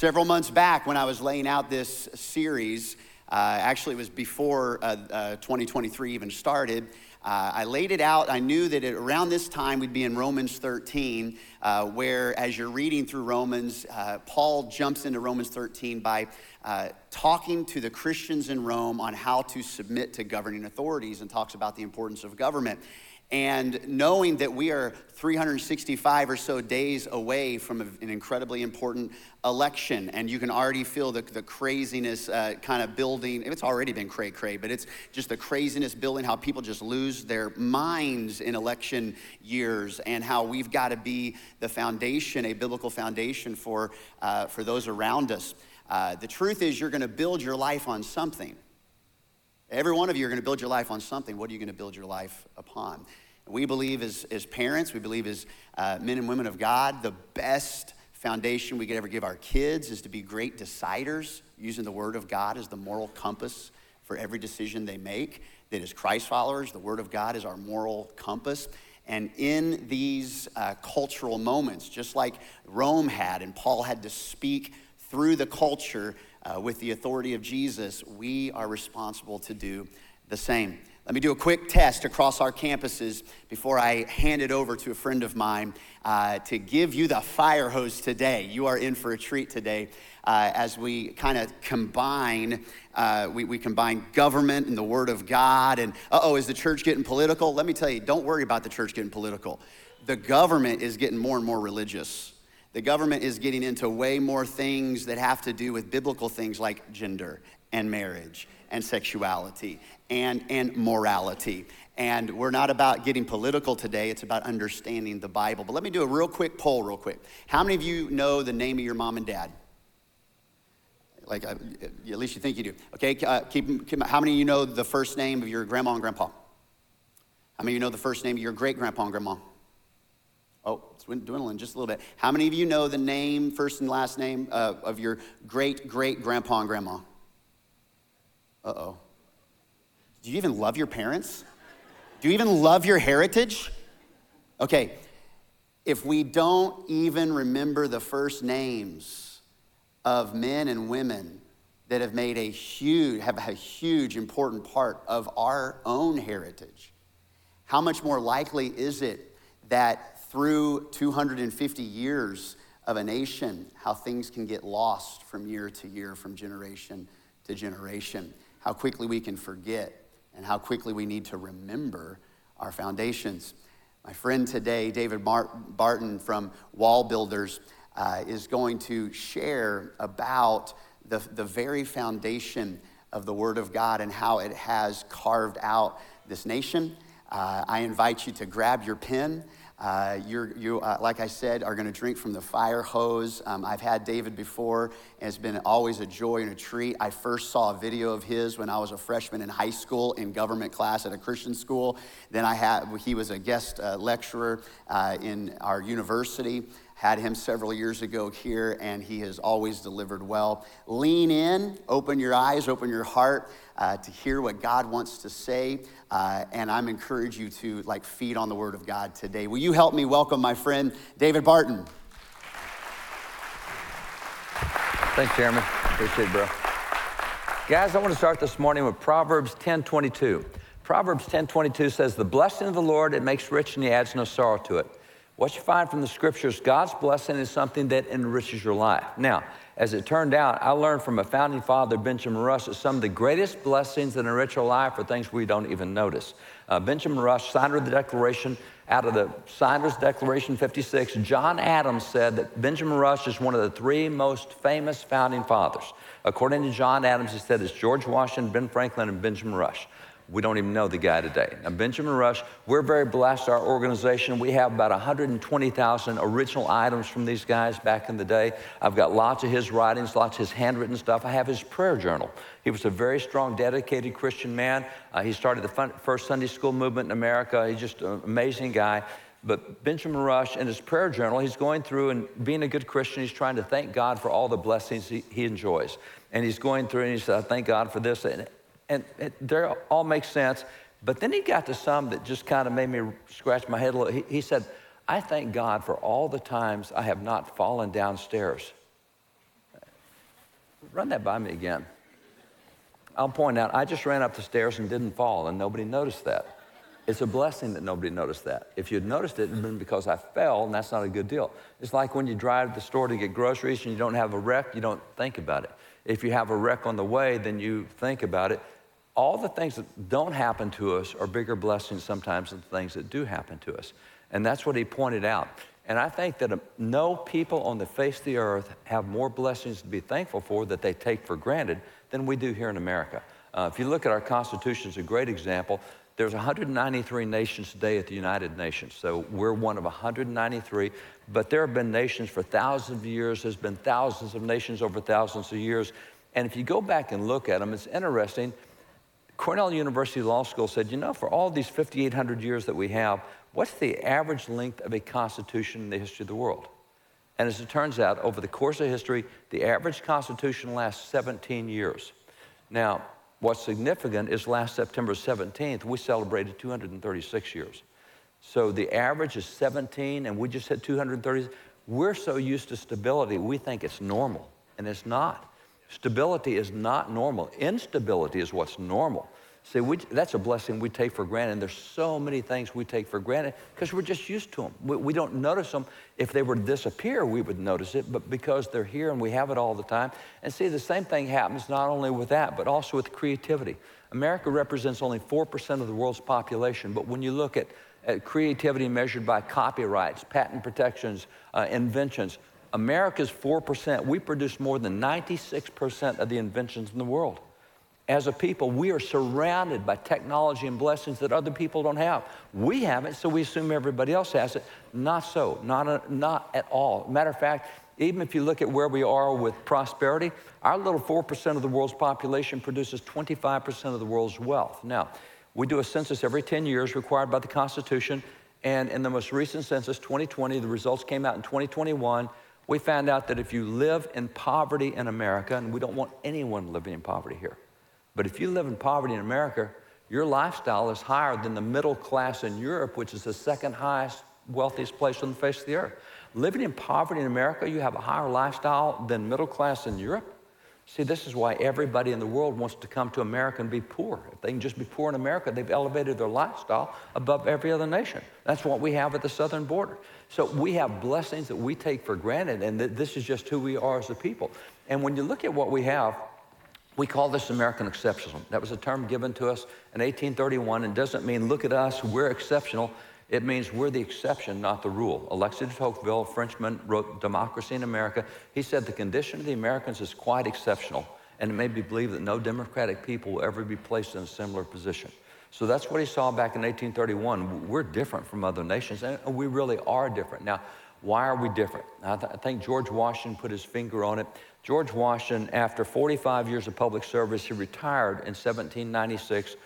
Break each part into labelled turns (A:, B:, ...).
A: Several months back, when I was laying out this series, uh, actually, it was before uh, uh, 2023 even started. Uh, I laid it out. I knew that around this time we'd be in Romans 13, uh, where, as you're reading through Romans, uh, Paul jumps into Romans 13 by talking to the Christians in Rome on how to submit to governing authorities and talks about the importance of government. And knowing that we are 365 or so days away from an incredibly important election, and you can already feel the, the craziness uh, kind of building. It's already been cray cray, but it's just the craziness building, how people just lose their minds in election years, and how we've got to be the foundation, a biblical foundation for, uh, for those around us. Uh, the truth is, you're going to build your life on something. Every one of you are going to build your life on something. What are you going to build your life upon? We believe as, as parents, we believe as uh, men and women of God, the best foundation we could ever give our kids is to be great deciders, using the Word of God as the moral compass for every decision they make. That as Christ followers, the Word of God is our moral compass. And in these uh, cultural moments, just like Rome had, and Paul had to speak through the culture uh, with the authority of Jesus, we are responsible to do the same. Let me do a quick test across our campuses before I hand it over to a friend of mine uh, to give you the fire hose today. You are in for a treat today uh, as we kind of combine. Uh, we, we combine government and the Word of God. And oh, is the church getting political? Let me tell you, don't worry about the church getting political. The government is getting more and more religious. The government is getting into way more things that have to do with biblical things like gender and marriage and sexuality and, and morality. And we're not about getting political today, it's about understanding the Bible. But let me do a real quick poll, real quick. How many of you know the name of your mom and dad? Like, uh, at least you think you do. Okay, uh, keep, keep, how many of you know the first name of your grandma and grandpa? How many of you know the first name of your great grandpa and grandma? Oh, it's dwindling just a little bit. How many of you know the name, first and last name uh, of your great great grandpa and grandma? Uh oh. Do you even love your parents? Do you even love your heritage? Okay, if we don't even remember the first names of men and women that have made a huge, have a huge, important part of our own heritage, how much more likely is it that through 250 years of a nation, how things can get lost from year to year, from generation to generation, how quickly we can forget, and how quickly we need to remember our foundations. My friend today, David Barton from WallBuilders, uh, is going to share about the, the very foundation of the Word of God and how it has carved out this nation. Uh, I invite you to grab your pen. Uh, you're, you, uh, like I said, are going to drink from the fire hose. Um, I've had David before, and it's been always a joy and a treat. I first saw a video of his when I was a freshman in high school in government class at a Christian school. Then I had, he was a guest uh, lecturer uh, in our university. Had him several years ago here, and he has always delivered well. Lean in, open your eyes, open your heart uh, to hear what God wants to say. Uh, and I'm encourage you to like feed on the Word of God today. Will you help me welcome my friend David Barton?
B: Thanks, Chairman. Appreciate it, bro. Guys, I want to start this morning with Proverbs 10:22. Proverbs 10:22 says, "The blessing of the Lord it makes rich, and He adds no sorrow to it." What you find from the scriptures, God's blessing is something that enriches your life. Now, as it turned out, I learned from a founding father, Benjamin Rush, that some of the greatest blessings that enrich our life are things we don't even notice. Uh, Benjamin Rush, signer of the Declaration, out of the Signer's Declaration 56, John Adams said that Benjamin Rush is one of the three most famous founding fathers. According to John Adams, he said it's George Washington, Ben Franklin, and Benjamin Rush. We don't even know the guy today. Now, Benjamin Rush, we're very blessed. Our organization, we have about 120,000 original items from these guys back in the day. I've got lots of his writings, lots of his handwritten stuff. I have his prayer journal. He was a very strong, dedicated Christian man. Uh, he started the fun, first Sunday school movement in America. He's just an amazing guy. But Benjamin Rush, in his prayer journal, he's going through and being a good Christian, he's trying to thank God for all the blessings he, he enjoys. And he's going through and he said, I thank God for this. And and they all make sense. But then he got to some that just kind of made me scratch my head a little. He, he said, I thank God for all the times I have not fallen downstairs. Run that by me again. I'll point out, I just ran up the stairs and didn't fall, and nobody noticed that. It's a blessing that nobody noticed that. If you'd noticed it, it'd been because I fell, and that's not a good deal. It's like when you drive to the store to get groceries and you don't have a wreck, you don't think about it. If you have a wreck on the way, then you think about it. All the things that don't happen to us are bigger blessings sometimes than the things that do happen to us. And that's what he pointed out. And I think that um, no people on the face of the earth have more blessings to be thankful for that they take for granted than we do here in America. Uh, if you look at our Constitution, it's a great example. There's 193 nations today at the United Nations, so we're one of 193. But there have been nations for thousands of years. There's been thousands of nations over thousands of years. And if you go back and look at them, it's interesting. Cornell University Law School said, you know, for all these 5,800 years that we have, what's the average length of a constitution in the history of the world? And as it turns out, over the course of history, the average constitution lasts 17 years. Now, What's significant is last September 17th, we celebrated 236 years. So the average is 17, and we just hit 230. We're so used to stability, we think it's normal, and it's not. Stability is not normal. Instability is what's normal. See, we, that's a blessing we take for granted. And there's so many things we take for granted because we're just used to them. We, we, don't notice them. If they were to disappear, we would notice it, but because they're here and we have it all the time. And see, the same thing happens not only with that, but also with creativity. America represents only 4% of the world's population, but when you look at, at creativity measured by copyrights, patent protections, uh, inventions, America's 4%. We produce more than 96% of the inventions in the world as a people, we are surrounded by technology and blessings that other people don't have. We have it, so we assume everybody else has it. Not so, not, a, not at all. Matter of fact, even if you look at where we are with prosperity, our little 4% of the world's population produces 25% of the world's wealth. Now, we do a census every 10 years required by the Constitution, and in the most recent census, 2020, the results came out in 2021. We found out that if you live in poverty in America, and we don't want anyone living in poverty here, but if you live in poverty in America, your lifestyle is higher than the middle class in Europe, which is the second highest, wealthiest place on the face of the earth. Living in poverty in America, you have a higher lifestyle than middle class in Europe. See, this is why everybody in the world wants to come to America and be poor. If they can just be poor in America, they've elevated their lifestyle above every other nation. That's what we have at the southern border. So we have blessings that we take for granted, and that this is just who we are as a people. And when you look at what we have, we call this American exceptionalism. That was a term given to us in 1831 and doesn't mean look at us, we're exceptional. It means we're the exception, not the rule. Alexis de Tocqueville, Frenchman, wrote Democracy in America. He said the condition of the Americans is quite exceptional, and it may be believed that no democratic people will ever be placed in a similar position. So that's what he saw back in 1831. We're different from other nations, and we really are different. Now, why are we different? I, th- I think George Washington put his finger on it. George Washington, after 45 years of public service, he retired in 1796.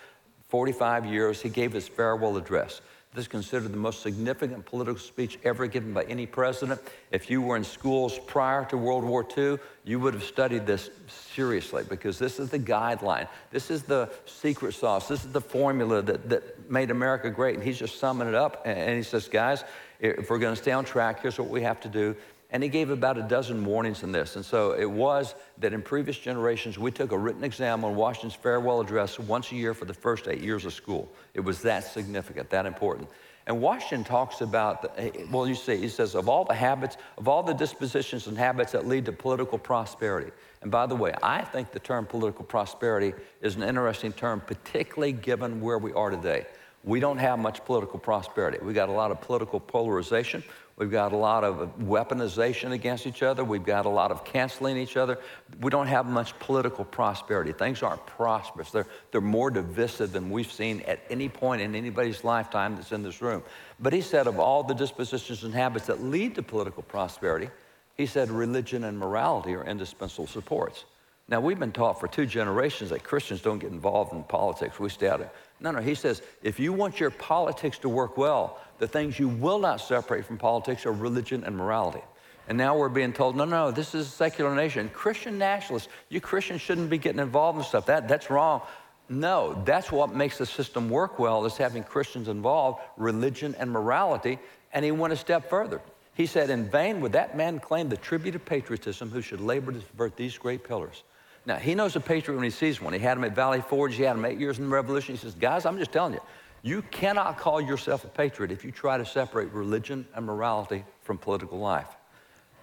B: 45 years, he gave his farewell address. This is considered the most significant political speech ever given by any president. If you were in schools prior to World War II, you would have studied this seriously because this is the guideline. This is the secret sauce. This is the formula that, that made America great. And he's just summing it up. And he says, guys, if we're going to stay on track, here's what we have to do. And he gave about a dozen warnings in this. And so it was that in previous generations, we took a written exam on Washington's farewell address once a year for the first eight years of school. It was that significant, that important. And Washington talks about, the, eh, eh, well, you see, he says, of all the habits, of all the dispositions and habits that lead to political prosperity. And by the way, I think the term political prosperity is an interesting term, particularly given where we are today. We don't have much political prosperity. We've got a lot of political polarization. We've got a lot of weaponization against each other. We've got a lot of canceling each other. We don't have much political prosperity. Things aren't prosperous. They're, they're more divisive than we've seen at any point in anybody's lifetime that's in this room. But he said, of all the dispositions and habits that lead to political prosperity, he said religion and morality are indispensable supports. Now, we've been taught for two generations that Christians don't get involved in politics. We stay out of No, no, he says, if you want your politics to work well, the things you will not separate from politics are religion and morality. And now we're being told, no, no, this is a secular nation. Christian nationalists, you Christians shouldn't be getting involved in stuff. That, that's wrong. No, that's what makes the system work well is having Christians involved, religion and morality. And he went a step further. He said, In vain would that man claim the tribute of patriotism who should labor to subvert these great pillars. Now, he knows a patriot when he sees one. He had him at Valley Forge, he had him eight years in the Revolution. He says, Guys, I'm just telling you, you cannot call yourself a patriot if you try to separate religion and morality from political life.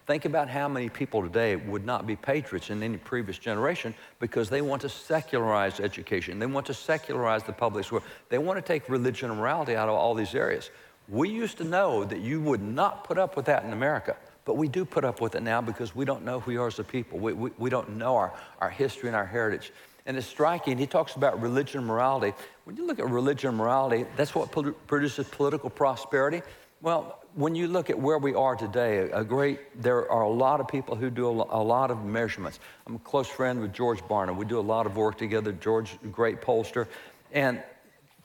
B: Think about how many people today would not be patriots in any previous generation because they want to secularize education. They want to secularize the public square. They want to take religion and morality out of all these areas. We used to know that you would not put up with that in America, but we do put up with it now because we don't know who we are as a people. We, we, we don't know our, our history and our heritage. And it's striking, he talks about religion and morality. When you look at religion and morality, that's what produces political prosperity. Well, when you look at where we are today, a great, there are a lot of people who do a lot of measurements. I'm a close friend with George Barna. We do a lot of work together. George, great pollster. And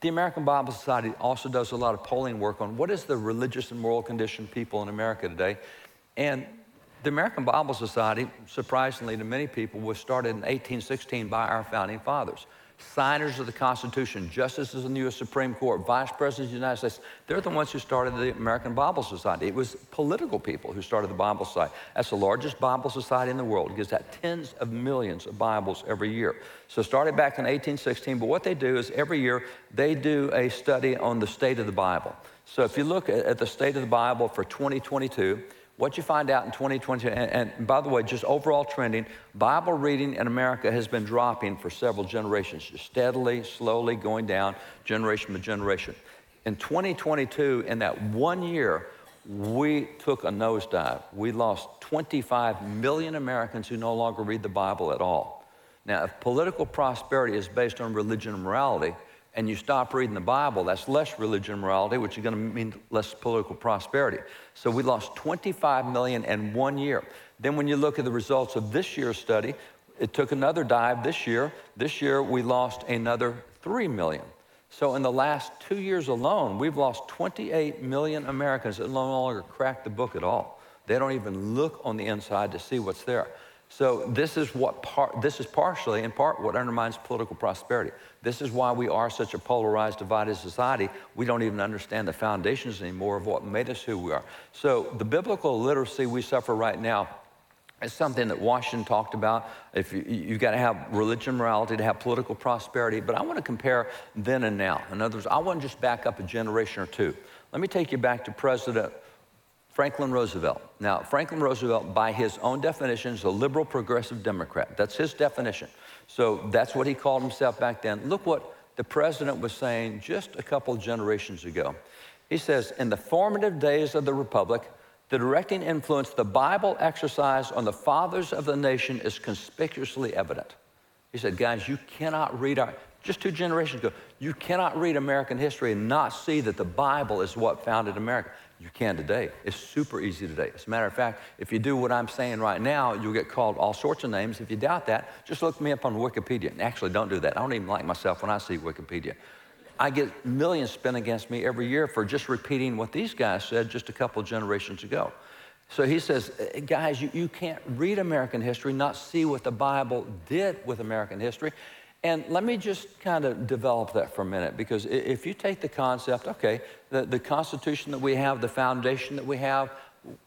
B: the American Bible Society also does a lot of polling work on what is the religious and moral condition people in America today. And the American Bible Society, surprisingly to many people, was started in 1816 by our founding fathers signers of the Constitution, justices in the U.S. Supreme Court, vice presidents of the United States, they're the ones who started the American Bible Society. It was political people who started the Bible Society. That's the largest Bible society in the world. It gives out tens of millions of Bibles every year. So started back in 1816, but what they do is every year they do a study on the state of the Bible. So if you look at the state of the Bible for 2022, what you find out in 2020, and, and, by the way, just overall trending, Bible reading in America has been dropping for several generations, just steadily, slowly going down, generation by generation. In 2022, in that one year, we took a nosedive. We lost 25 million Americans who no longer read the Bible at all. Now, if political prosperity is based on religion and morality, and you stop reading the Bible, that's less religion morality, which is going to mean less political prosperity. So we lost 25 million in one year. Then when you look at the results of this year's study, it took another dive this year. This year we lost another 3 million. So in the last two years alone, we've lost 28 million Americans that no longer crack the book at all. They don't even look on the inside to see what's there. So this is what part, this is partially in part what undermines political prosperity. This is why we are such a polarized, divided society. We don't even understand the foundations anymore of what made us who we are. So the biblical literacy we suffer right now is something that Washington talked about. If you, you got to have religion, morality to have political prosperity. But I want to compare then and now. In other words, I want to just back up a generation or two. Let me take you back to President Franklin Roosevelt. Now, Franklin Roosevelt, by his own definition, is a liberal progressive Democrat. That's his definition. So that's what he called himself back then. Look what the president was saying just a couple generations ago. He says, In the formative days of the Republic, the directing influence the Bible exercised on the fathers of the nation is conspicuously evident. He said, Guys, you cannot read our, just two generations ago, you cannot read American history and not see that the Bible is what founded America. You can today. It's super easy today. As a matter of fact, if you do what I'm saying right now, you'll get called all sorts of names. If you doubt that, just look me up on Wikipedia. Actually, don't do that. I don't even like myself when I see Wikipedia. I get millions spent against me every year for just repeating what these guys said just a couple generations ago. So he says, eh, guys, you, you can't read American history, not see what the Bible did with American history. And let me just kind of develop that for a minute because if you take the concept, okay, the, the Constitution that we have, the foundation that we have,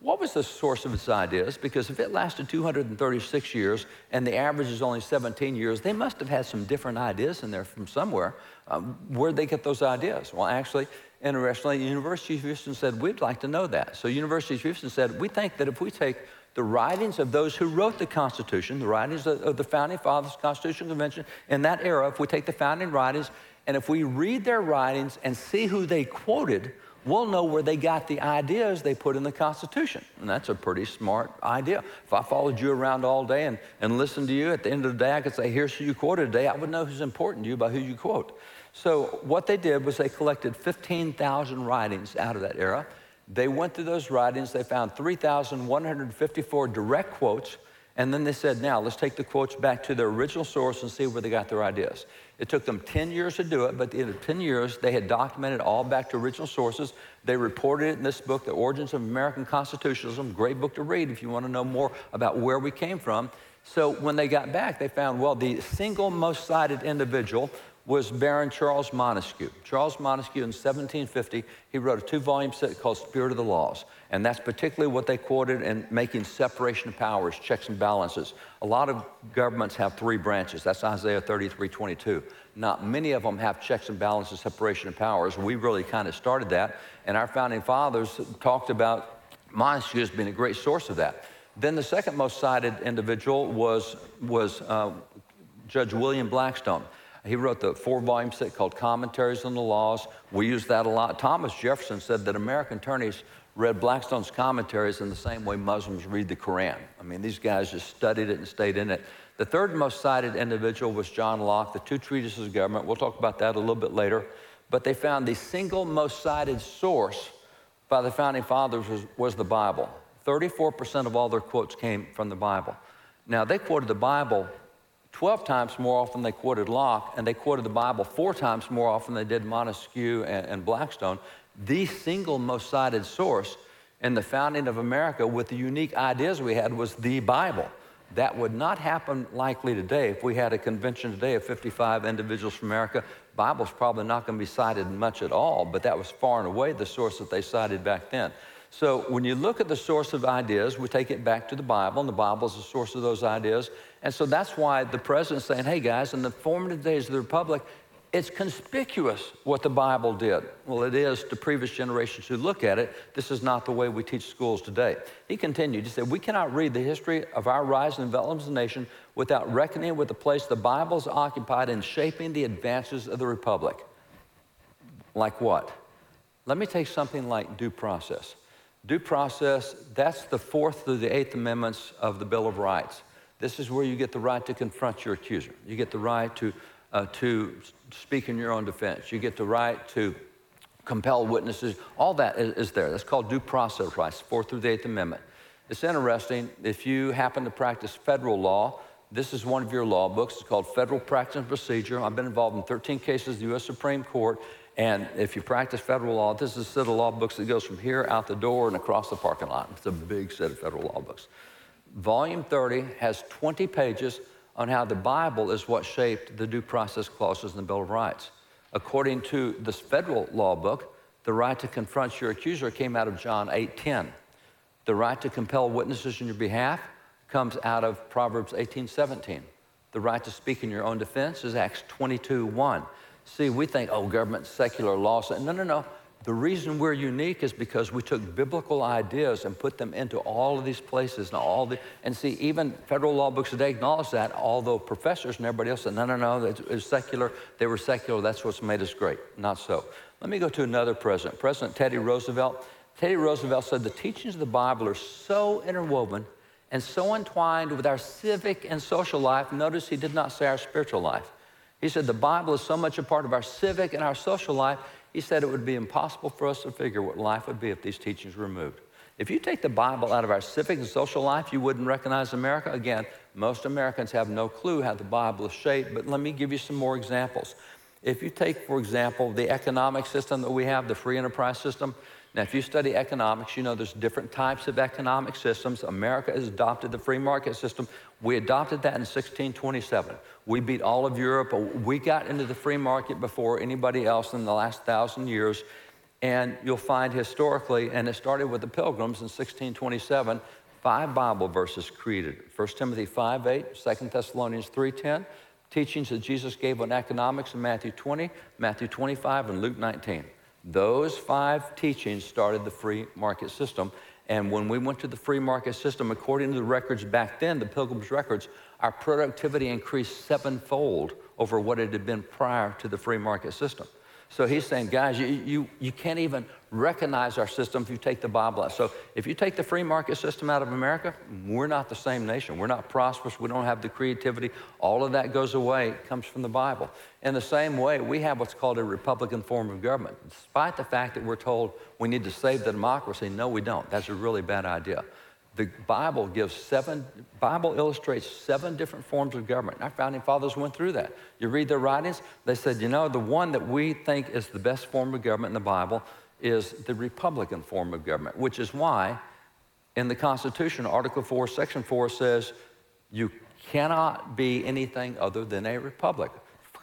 B: what was the source of its ideas? Because if it lasted 236 years and the average is only 17 years, they must have had some different ideas in there from somewhere. Um, where'd they get those ideas? Well, actually, interestingly, University of Houston said, we'd like to know that. So University of Houston said, we think that if we take the writings of those who wrote the Constitution, the writings of the Founding Fathers Constitutional Convention in that era, if we take the founding writings and if we read their writings and see who they quoted, we'll know where they got the ideas they put in the Constitution. And that's a pretty smart idea. If I followed you around all day and, and listened to you, at the end of the day, I could say, here's who you quoted today. I would know who's important to you by who you quote. So what they did was they collected 15,000 writings out of that era they went through those writings, they found 3,154 direct quotes, and then they said, now let's take the quotes back to their original source and see where they got their ideas. It took them 10 years to do it, but at the end of 10 years, they had documented all back to original sources. They reported it in this book, The Origins of American Constitutionalism, great book to read if you want to know more about where we came from. So when they got back, they found, well, the single most cited individual was Baron Charles Montesquieu. Charles Montesquieu in 1750, he wrote a two-volume set called Spirit of the Laws. And that's particularly what they quoted in making separation of powers, checks and balances. A lot of governments have three branches. That's Isaiah 33, 22. Not many of them have checks and balances, separation of powers. We really kind of started that. And our founding fathers talked about Montesquieu as being a great source of that. Then the second most cited individual was, was uh, Judge William Blackstone. He wrote the four volume set called Commentaries on the Laws. We use that a lot. Thomas Jefferson said that American attorneys read Blackstone's commentaries in the same way Muslims read the Quran. I mean, these guys just studied it and stayed in it. The third most cited individual was John Locke, the two treatises of government. We'll talk about that a little bit later. But they found the single most cited source by the founding fathers was, was the Bible. 34% of all their quotes came from the Bible. Now, they quoted the Bible 12 times more often they quoted Locke, and they quoted the Bible four times more often than they did Montesquieu and, and Blackstone. The single most cited source in the founding of America with the unique ideas we had was the Bible. That would not happen likely today. If we had a convention today of 55 individuals from America, The Bible's probably not going to be cited much at all, but that was far and away the source that they cited back then. So when you look at the source of ideas, we take it back to the Bible, and the Bible is the source of those ideas. And so that's why the president's saying, hey guys, in the formative days of the Republic, it's conspicuous what the Bible did. Well, it is to previous generations who look at it. This is not the way we teach schools today. He continued, he said, We cannot read the history of our rise and development as a nation without reckoning with the place the Bible's occupied in shaping the advances of the Republic. Like what? Let me take something like due process. Due process, that's the fourth through the eighth amendments of the Bill of Rights. This is where you get the right to confront your accuser. You get the right to, uh, to speak in your own defense. You get the right to compel witnesses. All that is, is there. That's called due process rights, fourth through the eighth amendment. It's interesting, if you happen to practice federal law, this is one of your law books. It's called Federal Practice and Procedure. I've been involved in 13 cases in the U.S. Supreme Court, and if you practice federal law, this is a set of law books that goes from here out the door and across the parking lot. It's a big set of federal law books. Volume 30 has 20 pages on how the Bible is what shaped the due process clauses in the Bill of Rights. According to this federal law book, the right to confront your accuser came out of John 8:10. The right to compel witnesses in your behalf comes out of Proverbs 18:17. The right to speak in your own defense is Acts 22:1. See, we think, oh, government, secular law. No, no, no. The reason we're unique is because we took biblical ideas and put them into all of these places and all the and see even federal law books today acknowledge that although professors and everybody else said no no no it's secular they were secular that's what's made us great not so. Let me go to another president President Teddy Roosevelt. Teddy Roosevelt said the teachings of the Bible are so interwoven and so entwined with our civic and social life. Notice he did not say our spiritual life. He said the Bible is so much a part of our civic and our social life, he said it would be impossible for us to figure what life would be if these teachings were removed. If you take the Bible out of our civic and social life, you wouldn't recognize America. Again, most Americans have no clue how the Bible is shaped, but let me give you some more examples. If you take, for example, the economic system that we have, the free enterprise system, now, if you study economics, you know there's different types of economic systems. America has adopted the free market system. We adopted that in 1627. We beat all of Europe. We got into the free market before anybody else in the last thousand years. And you'll find historically, and it started with the Pilgrims in 1627, five Bible verses created. 1 Timothy 5 8, 2 Thessalonians 3.10, teachings that Jesus gave on economics in Matthew 20, Matthew 25, and Luke 19. Those five teachings started the free market system. And when we went to the free market system, according to the records back then, the Pilgrim's records, our productivity increased sevenfold over what it had been prior to the free market system. So he's saying, guys, you, you, you can't even recognize our system if you take the Bible out. So if you take the free market system out of America, we're not the same nation. We're not prosperous. We don't have the creativity. All of that goes away. It comes from the Bible. In the same way, we have what's called a Republican form of government. Despite the fact that we're told we need to save the democracy, no, we don't. That's a really bad idea. The Bible gives seven, Bible illustrates seven different forms of government. Our founding fathers went through that. You read their writings, they said, you know, the one that we think is the best form of government in the Bible is the Republican form of government, which is why in the Constitution, Article 4, Section 4 says you cannot be anything other than a republic.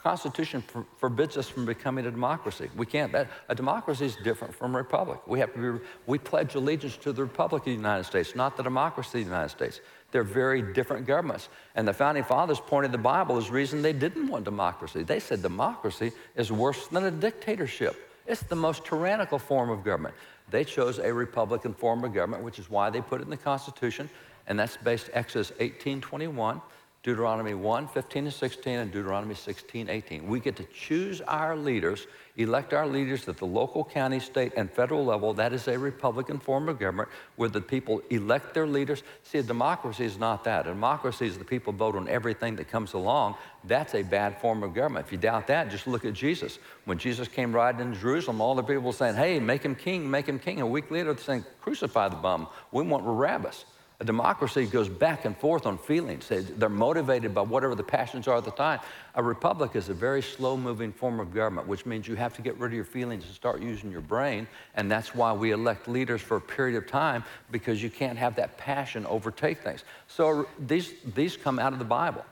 B: Constitution for, forbids us from becoming a democracy. We can't. That, a democracy is different from a republic. We have to be. We pledge allegiance to the Republic of the United States, not the democracy of the United States. They're very different governments. And the founding fathers pointed the Bible as reason they didn't want democracy. They said democracy is worse than a dictatorship. It's the most tyrannical form of government. They chose a Republican form of government, which is why they put it in the Constitution, and that's based Exodus 1821. Deuteronomy 1, 15 and 16, and Deuteronomy 16, 18. We get to choose our leaders, elect our leaders at the local, county, state, and federal level. That is a Republican form of government where the people elect their leaders. See, a democracy is not that. A democracy is the people vote on everything that comes along. That's a bad form of government. If you doubt that, just look at Jesus. When Jesus came riding into Jerusalem, all the people were saying, hey, make him king, make him king. A week later, they're saying, crucify the bum. We want Barabbas. A democracy goes back and forth on feelings. They're motivated by whatever the passions are at the time. A republic is a very slow moving form of government, which means you have to get rid of your feelings and start using your brain. And that's why we elect leaders for a period of time because you can't have that passion overtake things. So these, these come out of the Bible.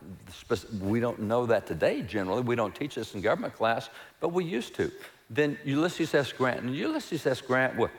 B: We don't know that today generally. We don't teach this in government class, but we used to. Then Ulysses S. Grant. And Ulysses S. Grant, well,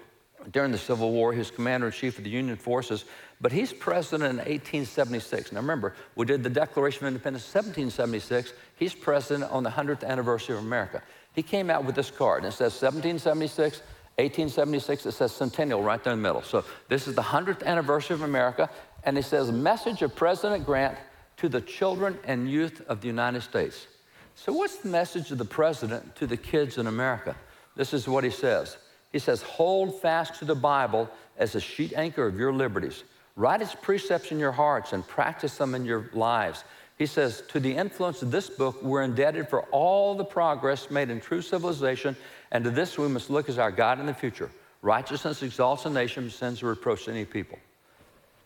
B: during the Civil War, he was commander in chief of the Union forces. But he's president in 1876. Now remember, we did the Declaration of Independence in 1776. He's president on the 100th anniversary of America. He came out with this card, and it says 1776, 1876, it says Centennial right there in the middle. So this is the 100th anniversary of America, and it says, Message of President Grant to the children and youth of the United States. So what's the message of the president to the kids in America? This is what he says. He says, Hold fast to the Bible as a sheet anchor of your liberties Write its precepts in your hearts and practice them in your lives. He says, To the influence of this book, we're indebted for all the progress made in true civilization, and to this we must look as our God in the future. Righteousness exalts a nation, sends a reproach to any people.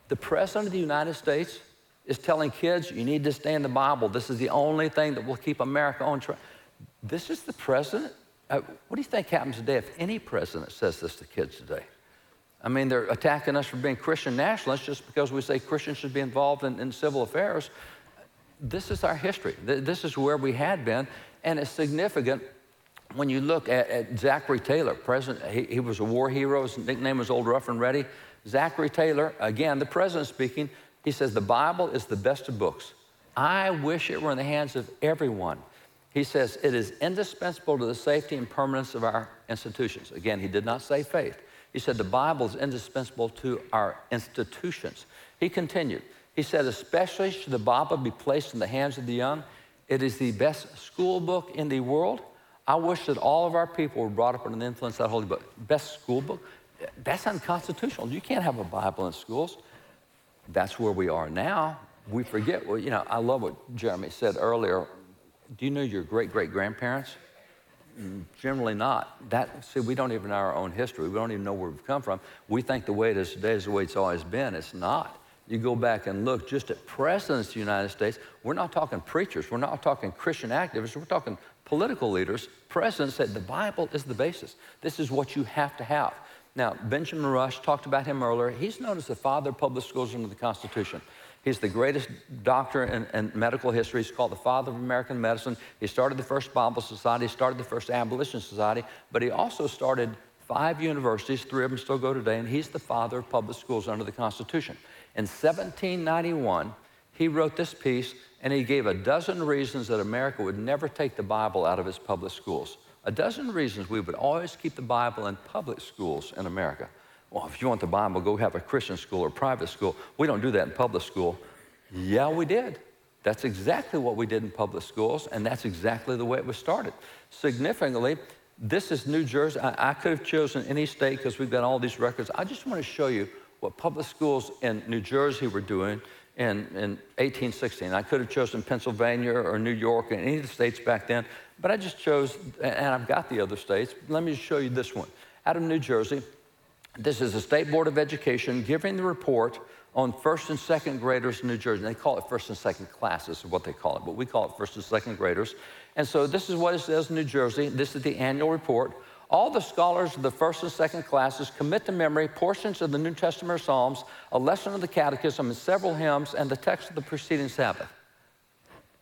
B: The President of the United States is telling kids, you need to stay in the Bible. This is the only thing that will keep America on track. This is the president? Uh, what do you think happens today if any president says this to kids today? I mean, they're attacking us for being Christian nationalists just because we say Christians should be involved in, in civil affairs. This is our history. This is where we had been, and it's significant when you look at, at Zachary Taylor, president, he, he, was a war hero. His nickname was Old Rough and Ready. Zachary Taylor, again, the president speaking, he says, The Bible is the best of books. I wish it were in the hands of everyone. He says, It is indispensable to the safety and permanence of our institutions. Again, he did not say faith. He said the Bible is indispensable to our institutions. He continued, he said, especially should the Bible be placed in the hands of the young, it is the best school book in the world. I wish that all of our people were brought up under the influence of that holy book. Best school book? That's unconstitutional. You can't have a Bible in schools. That's where we are now. We forget, well, you know, I love what Jeremy said earlier. Do you know your great great grandparents? Mm, generally not. That, see, we don't even know our own history. We don't even know where we've come from. We think the way it is today is the way it's always been. It's not. You go back and look just at presidents of the United States. We're not talking preachers. We're not talking Christian activists. We're talking political leaders. Presidents said the Bible is the basis. This is what you have to have. Now, Benjamin Rush talked about him earlier. He's known as the father of public schools under the Constitution. He's the greatest doctor in, in, medical history. He's called the father of American medicine. He started the first Bible Society, he started the first Abolition Society, but he also started five universities. Three of them still go today, and he's the father of public schools under the Constitution. In 1791, he wrote this piece, and he gave a dozen reasons that America would never take the Bible out of its public schools. A dozen reasons we would always keep the Bible in public schools in America. Well, if you want the Bible, go have a Christian school or private school. We don't do that in public school. Yeah, we did. That's exactly what we did in public schools, and that's exactly the way it was started. Significantly, this is New Jersey. I, I could have chosen any state because we've got all these records. I just want to show you what public schools in New Jersey were doing in, in 1816. I could have chosen Pennsylvania or New York or any of the states back then, but I just chose, and I've got the other states. Let me show you this one. Out of New Jersey, this is the State Board of Education giving the report on first and second graders in New Jersey. They call it first and second classes, is what they call it, but we call it first and second graders. And so this is what it says in New Jersey. This is the annual report. All the scholars of the first and second classes commit to memory portions of the New Testament Psalms, a lesson of the Catechism, and several hymns, and the text of the preceding Sabbath.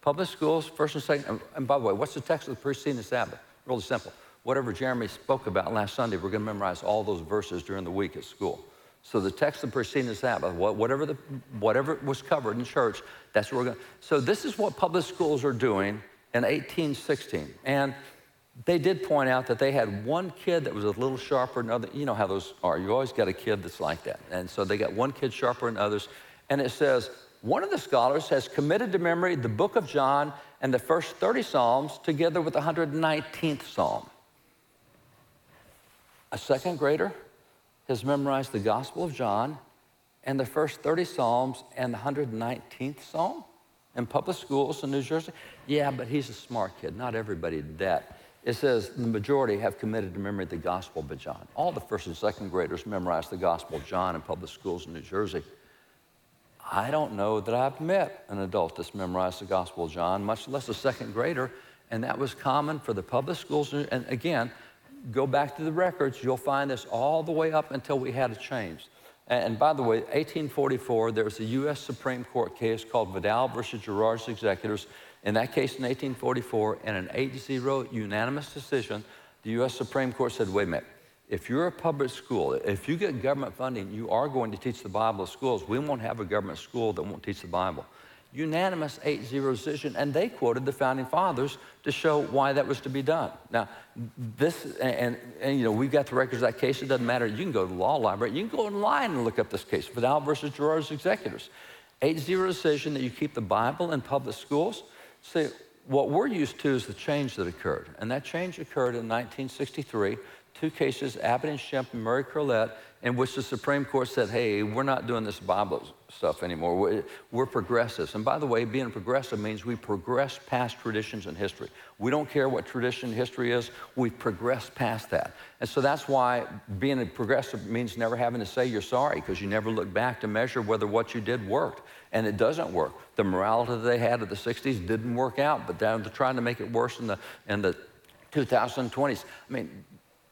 B: Public schools, first and second. And by the way, what's the text of the preceding Sabbath? Really simple. Whatever Jeremy spoke about last Sunday, we're going to memorize all those verses during the week at school. So the text of preceding the Sabbath, whatever, the, whatever was covered in church, that's what we're going to. So this is what public schools are doing in 1816. And they did point out that they had one kid that was a little sharper than other. You know how those are. You always got a kid that's like that. And so they got one kid sharper than others. And it says, one of the scholars has committed to memory the book of John and the first 30 Psalms together with the 119th Psalm. A second grader has memorized the Gospel of John and the first 30 Psalms and the 119th Psalm in public schools in New Jersey. Yeah, but he's a smart kid. Not everybody did that. It says the majority have committed to memory the Gospel of John. All the first and second graders memorized the Gospel of John in public schools in New Jersey. I don't know that I've met an adult that's memorized the Gospel of John, much less a second grader, and that was common for the public schools. And again, go back to the records, you'll find this all the way up until we had a change. And by the way, 1844, there was a U.S. Supreme Court case called Vidal versus Girard's Executors in that case in 1844, in an 8-0 unanimous decision, the U.S. Supreme Court said, wait a minute, if you're a public school, if you get government funding, you are going to teach the Bible at schools. We won't have a government school that won't teach the Bible. Unanimous 8-0 decision, and they quoted the Founding Fathers to show why that was to be done. Now, this, and, and you know, we've got the records of that case. It doesn't matter. You can go to the law library. You can go online and look up this case, Vidal versus Girard's Executors. 8-0 decision that you keep the Bible in public schools. See, what we're used to is the change that occurred. And that change occurred in 1963. Two cases, Abington Schempp and Murray Curlett, in which the Supreme Court said, hey, we're not doing this Bible stuff anymore. We're, we're, progressives. And by the way, being progressive means we progress past traditions and history. We don't care what tradition history is, we progress past that. And so that's why being a progressive means never having to say you're sorry, because you never look back to measure whether what you did worked. And it doesn't work. The morality that they had in the 60s didn't work out, but they're trying to make it worse in the, in the 2020s. I mean,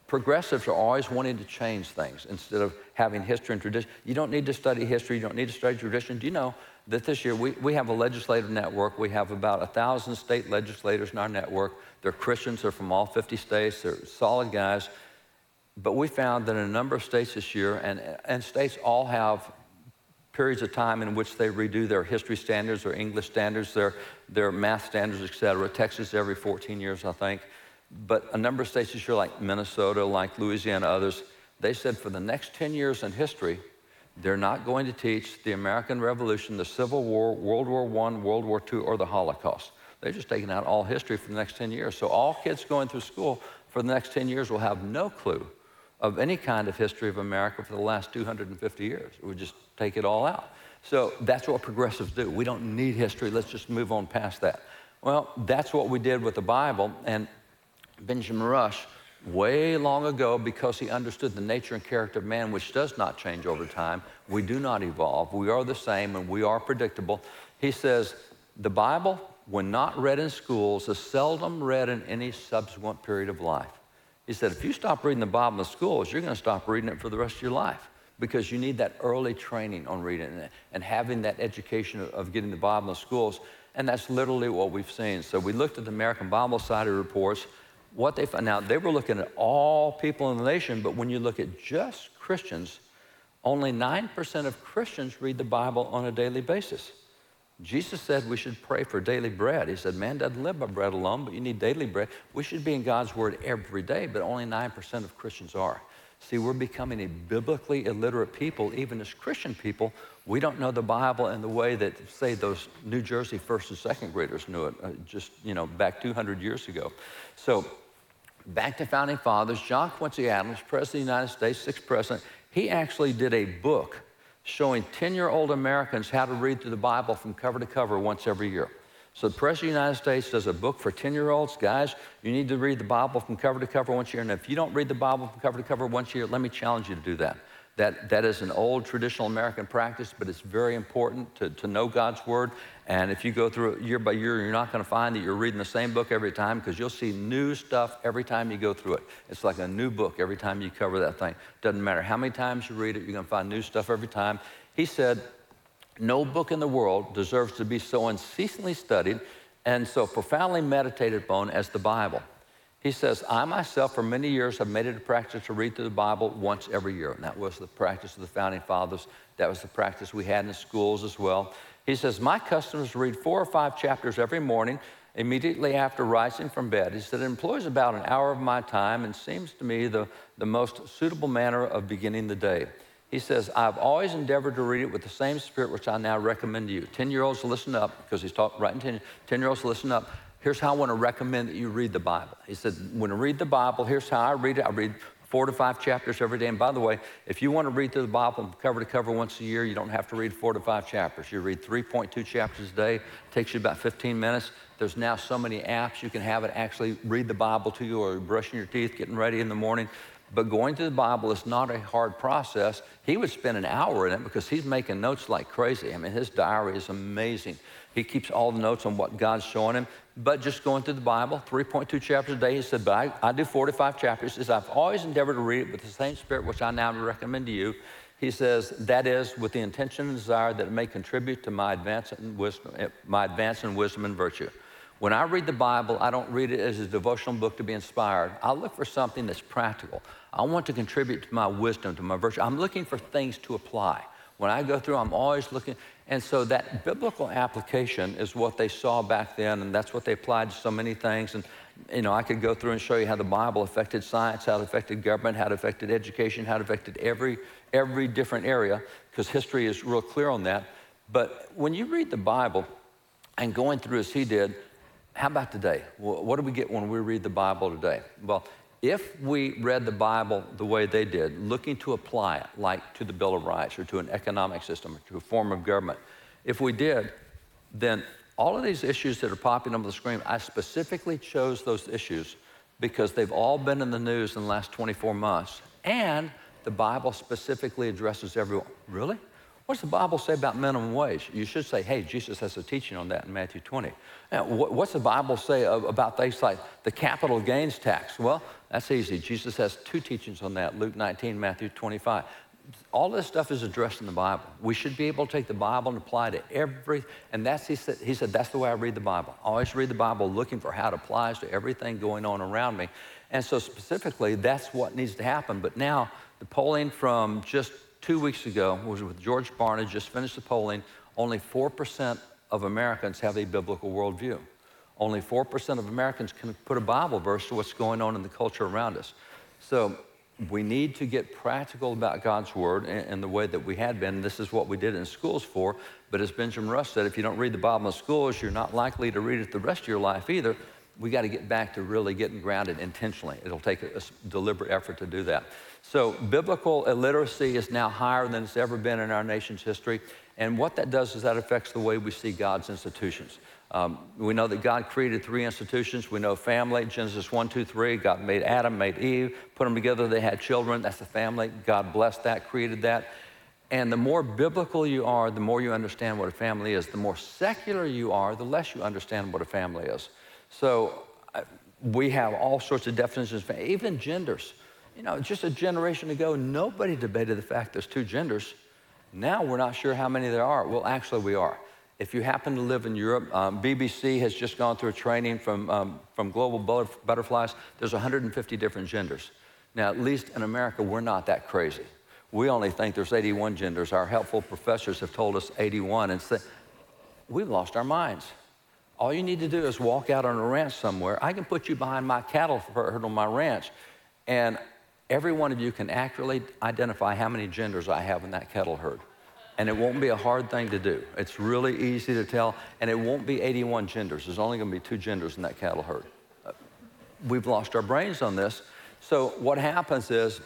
B: progressives are always wanting to change things instead of having history and tradition. You don't need to study history, you don't need to study tradition. Do you know that this year we, we have a legislative network? We have about a thousand state legislators in our network. They're Christians, they're from all 50 states, they're solid guys. But we found that in a number of states this year, and, and states all have periods of time in which they redo their history standards, their English standards, their, their math standards, et cetera. Texas every 14 years, I think. But a number of states this year, like Minnesota, like Louisiana, others, they said for the next 10 years in history, they're not going to teach the American Revolution, the Civil War, World War I, World War II, or the Holocaust. They're just taking out all history for the next 10 years. So all kids going through school for the next 10 years will have no clue of any kind of history of America for the last 250 years. We just take it all out. So that's what progressives do. We don't need history. Let's just move on past that. Well, that's what we did with the Bible. And Benjamin Rush, way long ago, because he understood the nature and character of man, which does not change over time, we do not evolve. We are the same and we are predictable. He says, the Bible, when not read in schools, is seldom read in any subsequent period of life. He said, if you stop reading the Bible in schools, you're going to stop reading it for the rest of your life because you need that early training on reading it and having that education of getting the Bible in schools. And that's literally what we've seen. So we looked at the American Bible Society reports. What they found now, they were looking at all people in the nation, but when you look at just Christians, only 9% of Christians read the Bible on a daily basis. Jesus said we should pray for daily bread. He said, man doesn't live by bread alone, but you need daily bread. We should be in God's word every day, but only 9% of Christians are. See, we're becoming a biblically illiterate people, even as Christian people. We don't know the Bible in the way that, say, those New Jersey first and second graders knew it uh, just, you know, back 200 years ago. So, back to founding fathers, John Quincy Adams, President of the United States, sixth president, he actually did a book showing 10 year old Americans how to read through the Bible from cover to cover once every year. So the President of the United States does a book for 10 year olds. Guys, you need to read the Bible from cover to cover once a year. And if you don't read the Bible from cover to cover once a year, let me challenge you to do that. That, that is an old traditional American practice, but it's very important to, to know God's Word. And if you go through it year by year, you're not going to find that you're reading the same book every time because you'll see new stuff every time you go through it. It's like a new book every time you cover that thing. Doesn't matter how many times you read it, you're going to find new stuff every time. He said, No book in the world deserves to be so unceasingly studied and so profoundly meditated upon as the Bible. He says, I myself, for many years, have made it a practice to read through the Bible once every year. And that was the practice of the founding fathers. That was the practice we had in the schools as well. He says, My custom is to read four or five chapters every morning immediately after rising from bed. He said, It employs about an hour of my time and seems to me the, the most suitable manner of beginning the day. He says, I've always endeavored to read it with the same spirit which I now recommend to you. 10 year olds, listen up, because he's talking right in 10, 10 year olds, listen up. Here's how I want to recommend that you read the Bible. He said, when I read the Bible, here's how I read it. I read four to five chapters every day. And by the way, if you want to read through the Bible from cover to cover once a year, you don't have to read four to five chapters. You read 3.2 chapters a day. It takes you about 15 minutes. There's now so many apps you can have it actually read the Bible to you or brushing your teeth, getting ready in the morning. But going to the Bible is not a hard process. He would spend an hour in it because he's making notes like crazy. I mean, his diary is amazing. He keeps all the notes on what God's showing him. But just going through the Bible, 3.2 chapters a day, he said, but I, I do 45 chapters. He says, I've always endeavored to read it with the same spirit which I now recommend to you. He says, that is with the intention and desire that it may contribute to my advance in wisdom, eh, my advance in wisdom and virtue. When I read the Bible, I don't read it as a devotional book to be inspired. I look for something that's practical. I want to contribute to my wisdom, to my virtue. I'm looking for things to apply. When I go through, I'm always looking. And so that biblical application is what they saw back then, and that's what they applied to so many things. And, you know, I could go through and show you how the Bible affected science, how it affected government, how it affected education, how it affected every, every different area, because history is real clear on that. But when you read the Bible and going through as he did, how about today? What do we get when we read the Bible today? Well, if we read the Bible the way they did, looking to apply it, like to the Bill of Rights or to an economic system or to a form of government, if we did, then all of these issues that are popping up on the screen, I specifically chose those issues because they've all been in the news in the last 24 months. And the Bible specifically addresses everyone. Really? What's the Bible say about minimum wage? You should say, hey, Jesus has a teaching on that in Matthew 20. Now, what's the Bible say about things like the capital gains tax? Well, that's easy. Jesus has two teachings on that Luke 19, Matthew 25. All this stuff is addressed in the Bible. We should be able to take the Bible and apply to every, and that's, he said, he said, that's the way I read the Bible. I always read the Bible looking for how it applies to everything going on around me. And so, specifically, that's what needs to happen. But now, the polling from just two weeks ago was with George Barna, just finished the polling. Only 4% of Americans have a biblical worldview. Only 4% of Americans can put a Bible verse to what's going on in the culture around us. So we need to get practical about God's Word in, the way that we had been. This is what we did in schools for. But as Benjamin Rush said, if you don't read the Bible in schools, you're not likely to read it the rest of your life either. We got to get back to really getting grounded intentionally. It'll take a, a deliberate effort to do that. So, biblical illiteracy is now higher than it's ever been in our nation's history. And what that does is that affects the way we see God's institutions. Um, we know that God created three institutions. We know family, Genesis 1, 2, 3. God made Adam, made Eve, put them together. They had children. That's the family. God blessed that, created that. And the more biblical you are, the more you understand what a family is. The more secular you are, the less you understand what a family is. So uh, we have all sorts of definitions, even genders. You know, just a generation ago, nobody debated the fact there's two genders. Now we're not sure how many there are. Well, actually, we are. If you happen to live in Europe, um, BBC has just gone through a training from, um, from global butterflies. There's 150 different genders. Now, at least in America, we're not that crazy. We only think there's 81 genders. Our helpful professors have told us 81, and say, we've lost our minds. All you need to do is walk out on a ranch somewhere. I can put you behind my cattle herd on my ranch, and every one of you can accurately identify how many genders I have in that cattle herd. And it won't be a hard thing to do. It's really easy to tell, and it won't be 81 genders. There's only going to be two genders in that cattle herd. Uh, we've lost our brains on this. So, what happens is,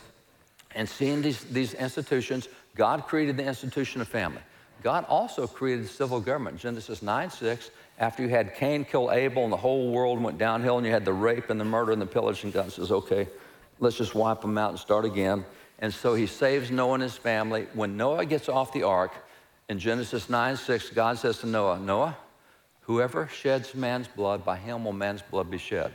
B: and seeing these, these institutions, God created the institution of family. God also created civil government. Genesis 9 6, after you had Cain kill Abel and the whole world went downhill and you had the rape and the murder and the pillage, and God says, okay, let's just wipe them out and start again. And so he saves Noah and his family. When Noah gets off the ark, in Genesis 9 6, God says to Noah, Noah, whoever sheds man's blood, by him will man's blood be shed.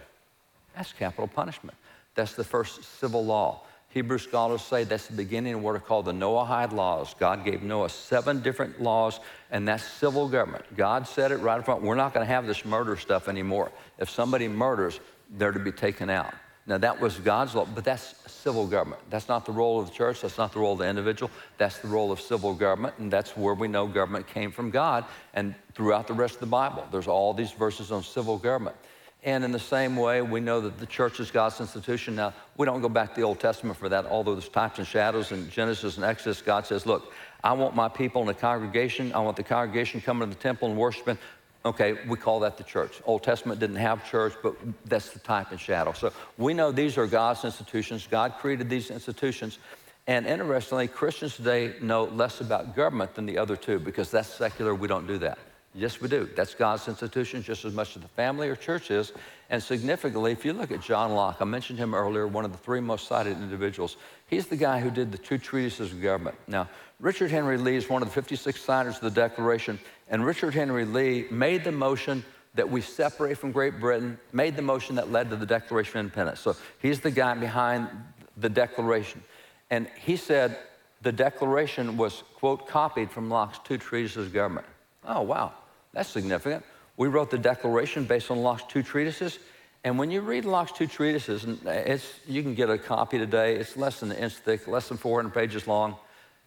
B: That's capital punishment. That's the first civil law. Hebrew scholars say that's the beginning of what are called the Noahide laws. God gave Noah seven different laws, and that's civil government. God said it right in front. We're not going to have this murder stuff anymore. If somebody murders, they're to be taken out. Now, that was God's law, but that's civil government. That's not the role of the church. That's not the role of the individual. That's the role of civil government, and that's where we know government came from God. And throughout the rest of the Bible, there's all these verses on civil government. And in the same way, we know that the church is God's institution. Now, we don't go back to the Old Testament for that, although there's types and shadows in Genesis and Exodus. God says, Look, I want my people in the congregation. I want the congregation coming to the temple and worshiping. Okay, we call that the church. Old Testament didn't have church, but that's the type and shadow. So we know these are God's institutions. God created these institutions. And interestingly, Christians today know less about government than the other two because that's secular. We don't do that. Yes, we do. That's God's institution just as much as the family or church is. And significantly, if you look at John Locke, I mentioned him earlier, one of the three most cited individuals. He's the guy who did the two treatises of government. Now, Richard Henry Lee is one of the 56 signers of the Declaration, and Richard Henry Lee made the motion that we separate from Great Britain, made the motion that led to the Declaration of Independence. So he's the guy behind the Declaration. And he said the Declaration was, quote, copied from Locke's two treatises of government. Oh, wow, that's significant. We wrote the Declaration based on Locke's two treatises. And when you read Locke's two treatises, and it's, you can get a copy today, it's less than an inch thick, less than 400 pages long.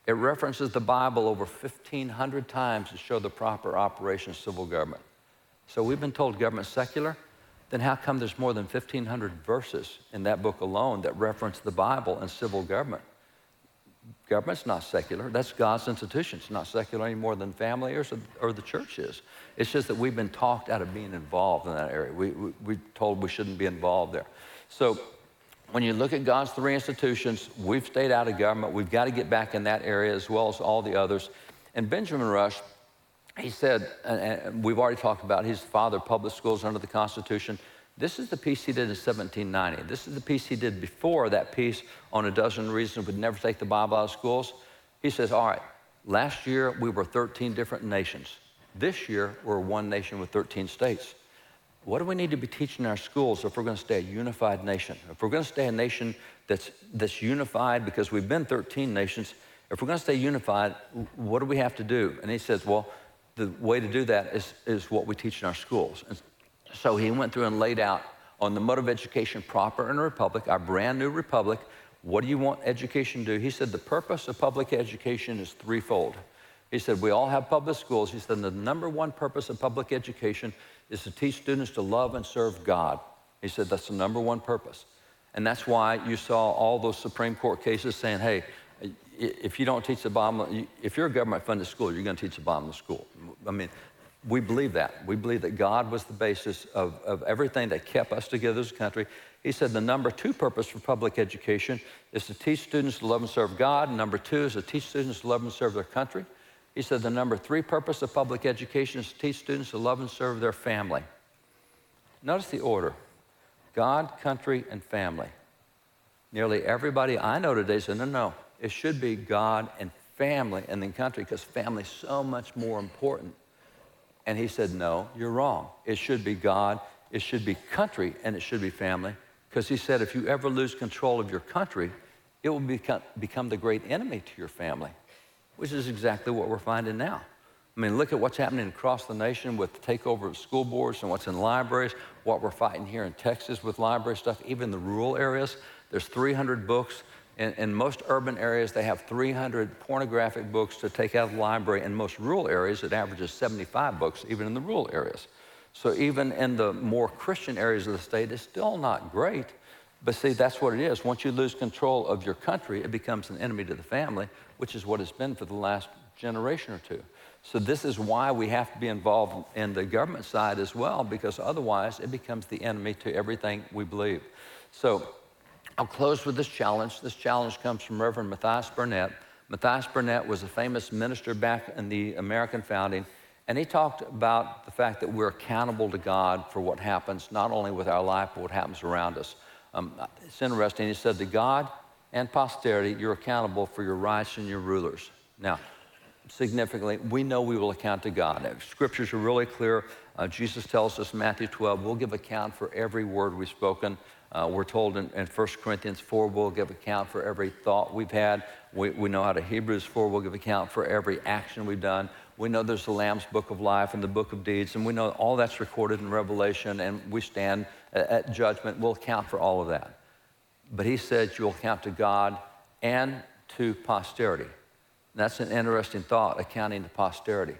B: It references the Bible over 1,500 times to show the proper operation of civil government. So we've been told government's secular. Then how come there's more than 1,500 verses in that book alone that reference the Bible and civil government? Government's not secular. That's God's institution. It's not secular any more than family or, or the church is. It's just that we've been talked out of being involved in that area. We, we, we're told we shouldn't be involved there. So when you look at God's three institutions, we've stayed out of government. We've got to get back in that area as well as all the others. And Benjamin Rush, he said, and we've already talked about, his father public schools under the Constitution. This is the piece he did in 1790. This is the piece he did before that piece on a dozen reasons we'd never take the Bible out of schools. He says, all right, last year we were 13 different nations. This year we're one nation with 13 states. What do we need to be teaching our schools if we're going to stay a unified nation? If we're going to stay a nation that's, that's unified because we've been 13 nations, if we're going to stay unified, what do we have to do? And he says, well, the way to do that is, is what we teach in our schools. And so he went through and laid out on the mode of education proper in a republic, our brand new republic, what do you want education to do? He said the purpose of public education is threefold. He said we all have public schools. He said the number one purpose of public education is to teach students to love and serve God. He said that's the number one purpose. And that's why you saw all those Supreme Court cases saying, hey, if you don't teach the Bible, if you're a government funded school, you're going to teach the Bible in school. I mean, we believe that. We believe that God was the basis of, of everything that kept us together as a country. He said the number two purpose for public education is to teach students to love and serve God. Number two is to teach students to love and serve their country. He said the number three purpose of public education is to teach students to love and serve their family. Notice the order God, country, and family. Nearly everybody I know today said, no, no, it should be God and family and then country because family is so much more important. And he said, no, you're wrong. It should be God, it should be country, and it should be family. Because he said, if you ever lose control of your country, it will become, become the great enemy to your family which is exactly what we're finding now. I mean, look at what's happening across the nation with the takeover of school boards and what's in libraries, what we're fighting here in Texas with library stuff, even the rural areas. There's 300 books. In, in most urban areas, they have 300 pornographic books to take out of the library. In most rural areas, it averages 75 books, even in the rural areas. So even in the more Christian areas of the state, it's still not great. But see, that's what it is. Once you lose control of your country, it becomes an enemy to the family, which is what it's been for the last generation or two. So this is why we have to be involved in the government side as well, because otherwise it becomes the enemy to everything we believe. So I'll close with this challenge. This challenge comes from Reverend Matthias Burnet. Matthias Burnet was a famous minister back in the American founding, and he talked about the fact that we're accountable to God for what happens, not only with our life, but what happens around us. Um, it's interesting. He said, To God and posterity, you're accountable for your rights and your rulers. Now, significantly, we know we will account to God. Scriptures are really clear. Uh, Jesus tells us Matthew 12, we'll give account for every word we've spoken. Uh, we're told in, in 1 Corinthians 4, we'll give account for every thought we've had. We, we know how to Hebrews 4, we'll give account for every action we've done. We know there's the Lamb's Book of Life and the Book of Deeds, and we know all that's recorded in Revelation, and we stand at, judgment. We'll account for all of that. But he said you'll account to God and to posterity. That's an interesting thought, accounting to posterity.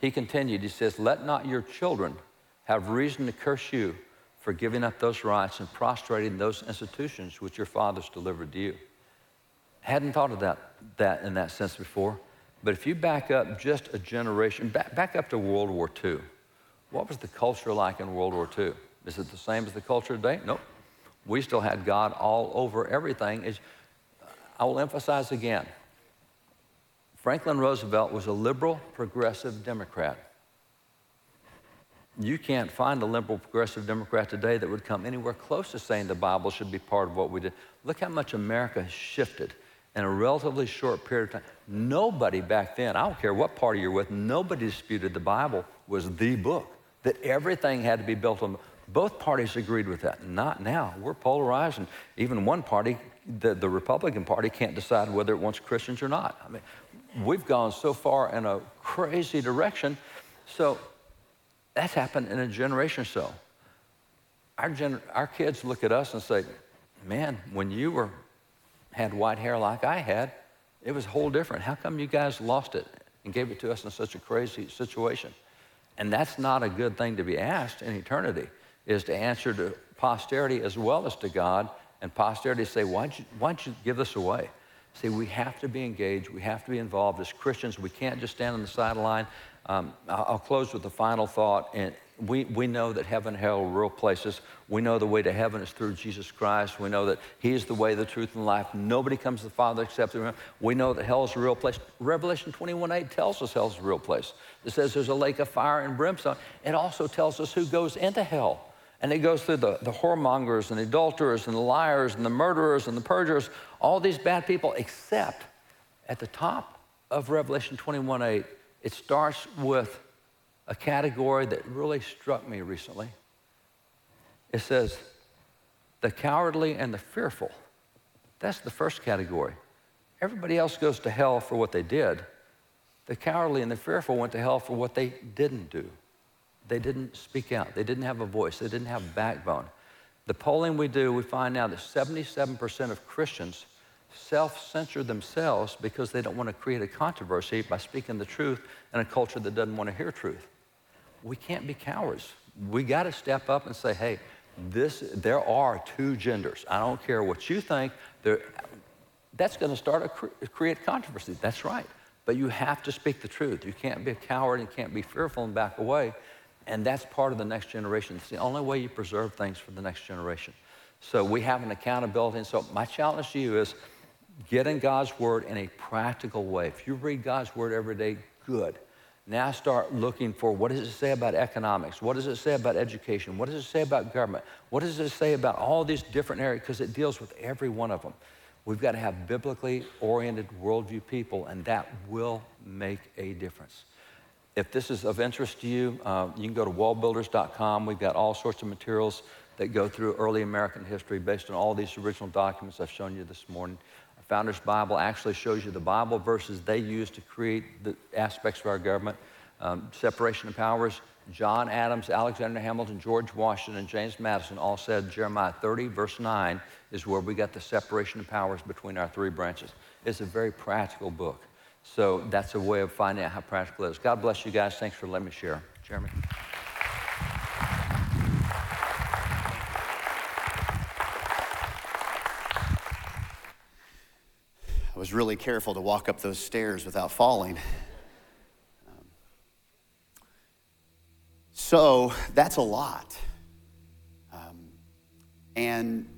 B: He continued, he says, Let not your children have reason to curse you for giving up those rights and prostrating those institutions which your fathers delivered to you. Hadn't thought of that, that in that sense before. But if you back up just a generation, back, back up to World War II, what was the culture like in World War II? Is it the same as the culture today? Nope. We still had God all over everything. I will emphasize again Franklin Roosevelt was a liberal, progressive Democrat. You can't find a liberal, progressive Democrat today that would come anywhere close to saying the Bible should be part of what we did. Look how much America has shifted in a relatively short period of time. Nobody back then, I don't care what party you're with, nobody disputed the Bible was the book, that everything had to be built on. Both parties agreed with that. Not now. We're polarized, and even one party, the, the Republican Party, can't decide whether it wants Christians or not. I mean, we've gone so far in a crazy direction. So that's happened in a generation or so. Our, gener- our kids look at us and say, man, when you were had white hair like I had, it was a whole different. How come you guys lost it and gave it to us in such a crazy situation? And that's not a good thing to be asked in eternity, is to answer to posterity as well as to God, and posterity say, why'd you, why'd you give this away? See, we have to be engaged. We have to be involved as Christians. We can't just stand on the sideline. Um, I'll close with the final thought. And we, we know that heaven and hell are real places. We know the way to heaven is through Jesus Christ. We know that He is the way, the truth, and life. Nobody comes to the Father except through Him. We know that hell is a real place. Revelation 21 8 tells us hell is a real place. It says there's a lake of fire and brimstone. It also tells us who goes into hell. And it goes through the, the whoremongers and the adulterers and the liars and the murderers and the perjurers, all these bad people, except at the top of Revelation 21 8, it starts with a category that really struck me recently. It says, the cowardly and the fearful. That's the first category. Everybody else goes to hell for what they did. The cowardly and the fearful went to hell for what they didn't do. They didn't speak out. They didn't have a voice. They didn't have backbone. The polling we do, we find now that 77% of Christians self censor themselves because they don't want to create a controversy by speaking the truth in a culture that doesn't want to hear truth. We can't be cowards. We got to step up and say, hey, this, there are two genders. I don't care what you think. There, that's going to start a create controversy. That's right. But you have to speak the truth. You can't be a coward and can't be fearful and back away. And that's part of the next generation. It's the only way you preserve things for the next generation. So we have an accountability. And so my challenge to you is get in God's word in a practical way. If you read God's word every day, good. Now start looking for what does it say about economics? What does it say about education? What does it say about government? What does it say about all these different areas? Because it deals with every one of them. We've got to have biblically oriented worldview people, and that will make a difference. If this is of interest to you, uh, you can go to wallbuilders.com. We've got all sorts of materials that go through early American history based on all these original documents I've shown you this morning. Our Founders Bible actually shows you the Bible verses they used to create the aspects of our government. Um, separation of powers, John Adams, Alexander Hamilton, George Washington, and James Madison all said Jeremiah 30, verse 9, is where we got the separation of powers between our three branches. It's a very practical book. So that's a way of finding out how practical it is. God bless you guys. Thanks for letting me share. Jeremy.
A: I was really careful to walk up those stairs without falling. Um, so that's a lot. Um, and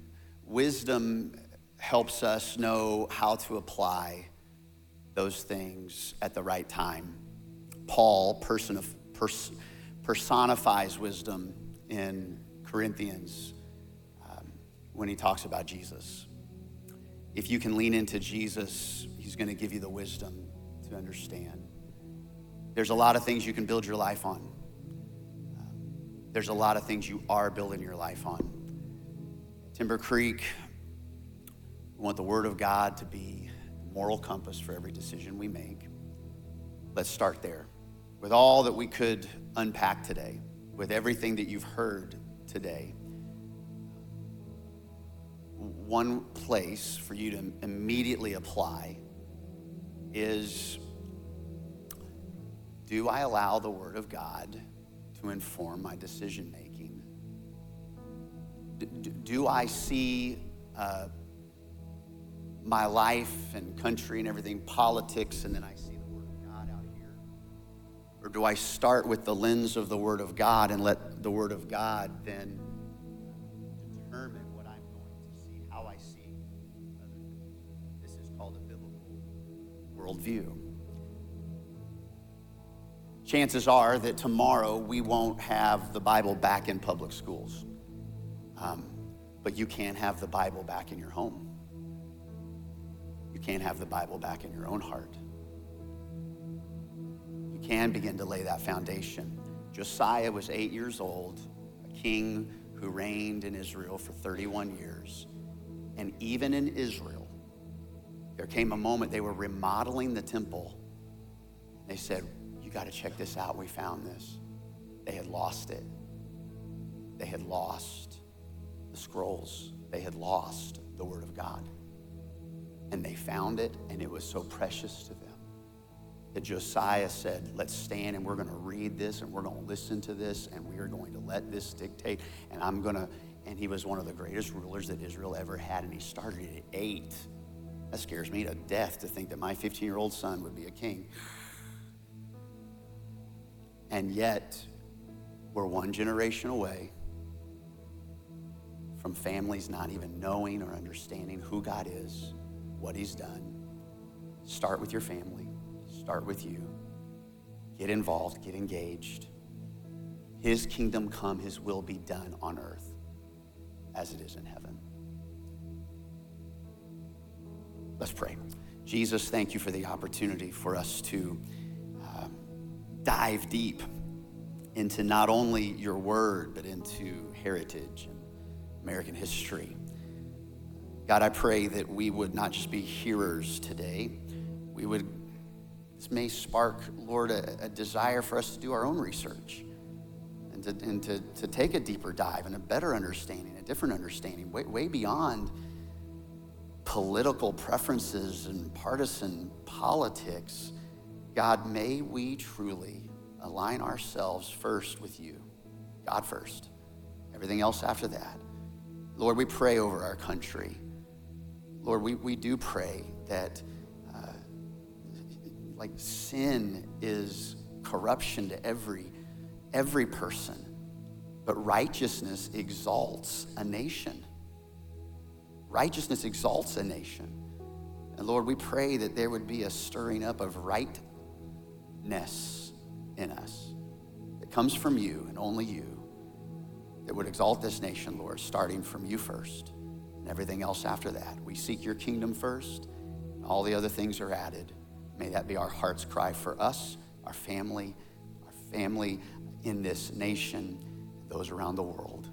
A: wisdom helps us know how to apply those things at the right time. Paul person of, pers- personifies wisdom in Corinthians um, when he talks about Jesus. If you can lean into Jesus, he's going to give you the wisdom to understand. There's a lot of things you can build your life on. There's a lot of things you are building your life on. Timber Creek, we want the Word of God to be moral compass for every decision we make. Let's start there. With all that we could unpack today, with everything that you've heard today, one place for you to immediately apply is do I allow the Word of God to inform my decision making? Do, do I see uh, my life and country and everything, politics, and then I see the Word of God out here? Or do I start with the lens of the Word of God and let the Word of God then determine what I'm going to see, how I see other things? This is called a biblical worldview chances are that tomorrow we won't have the Bible back in public schools. Um, but you can have the Bible back in your home. You can have the Bible back in your own heart. You can begin to lay that foundation. Josiah was eight years old, a king who reigned in Israel for 31 years. And even in Israel, there came a moment they were remodeling the temple. They said, you got to check this out. We found this. They had lost it. They had lost the scrolls. They had lost the Word of God. And they found it, and it was so precious to them that Josiah said, Let's stand and we're going to read this and we're going to listen to this and we are going to let this dictate. And I'm going to, and he was one of the greatest rulers that Israel ever had, and he started at eight. That scares me to death to think that my 15 year old son would be a king. And yet, we're one generation away from families not even knowing or understanding who God is, what He's done. Start with your family, start with you. Get involved, get engaged. His kingdom come, His will be done on earth as it is in heaven. Let's pray. Jesus, thank you for the opportunity for us to um, dive deep into not only your word, but into heritage and American history. God, I pray that we would not just be hearers today. We would, this may spark, Lord, a, a desire for us to do our own research and, to, and to, to take a deeper dive and a better understanding, a different understanding, way, way beyond political preferences and partisan politics God, may we truly align ourselves first with you, God first, everything else after that. Lord, we pray over our country. Lord, we, we do pray that uh, like sin is corruption to every every person, but righteousness exalts a nation. Righteousness exalts a nation. And Lord, we pray that there would be a stirring up of right ness in us that comes from you and only you that would exalt this nation, Lord, starting from you first and everything else after that. We seek your kingdom first, and all the other things are added. May that be our heart's cry for us, our family, our family in this nation, those around the world.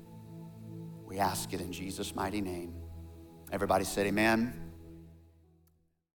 A: We ask it in Jesus' mighty name. Everybody said, Amen.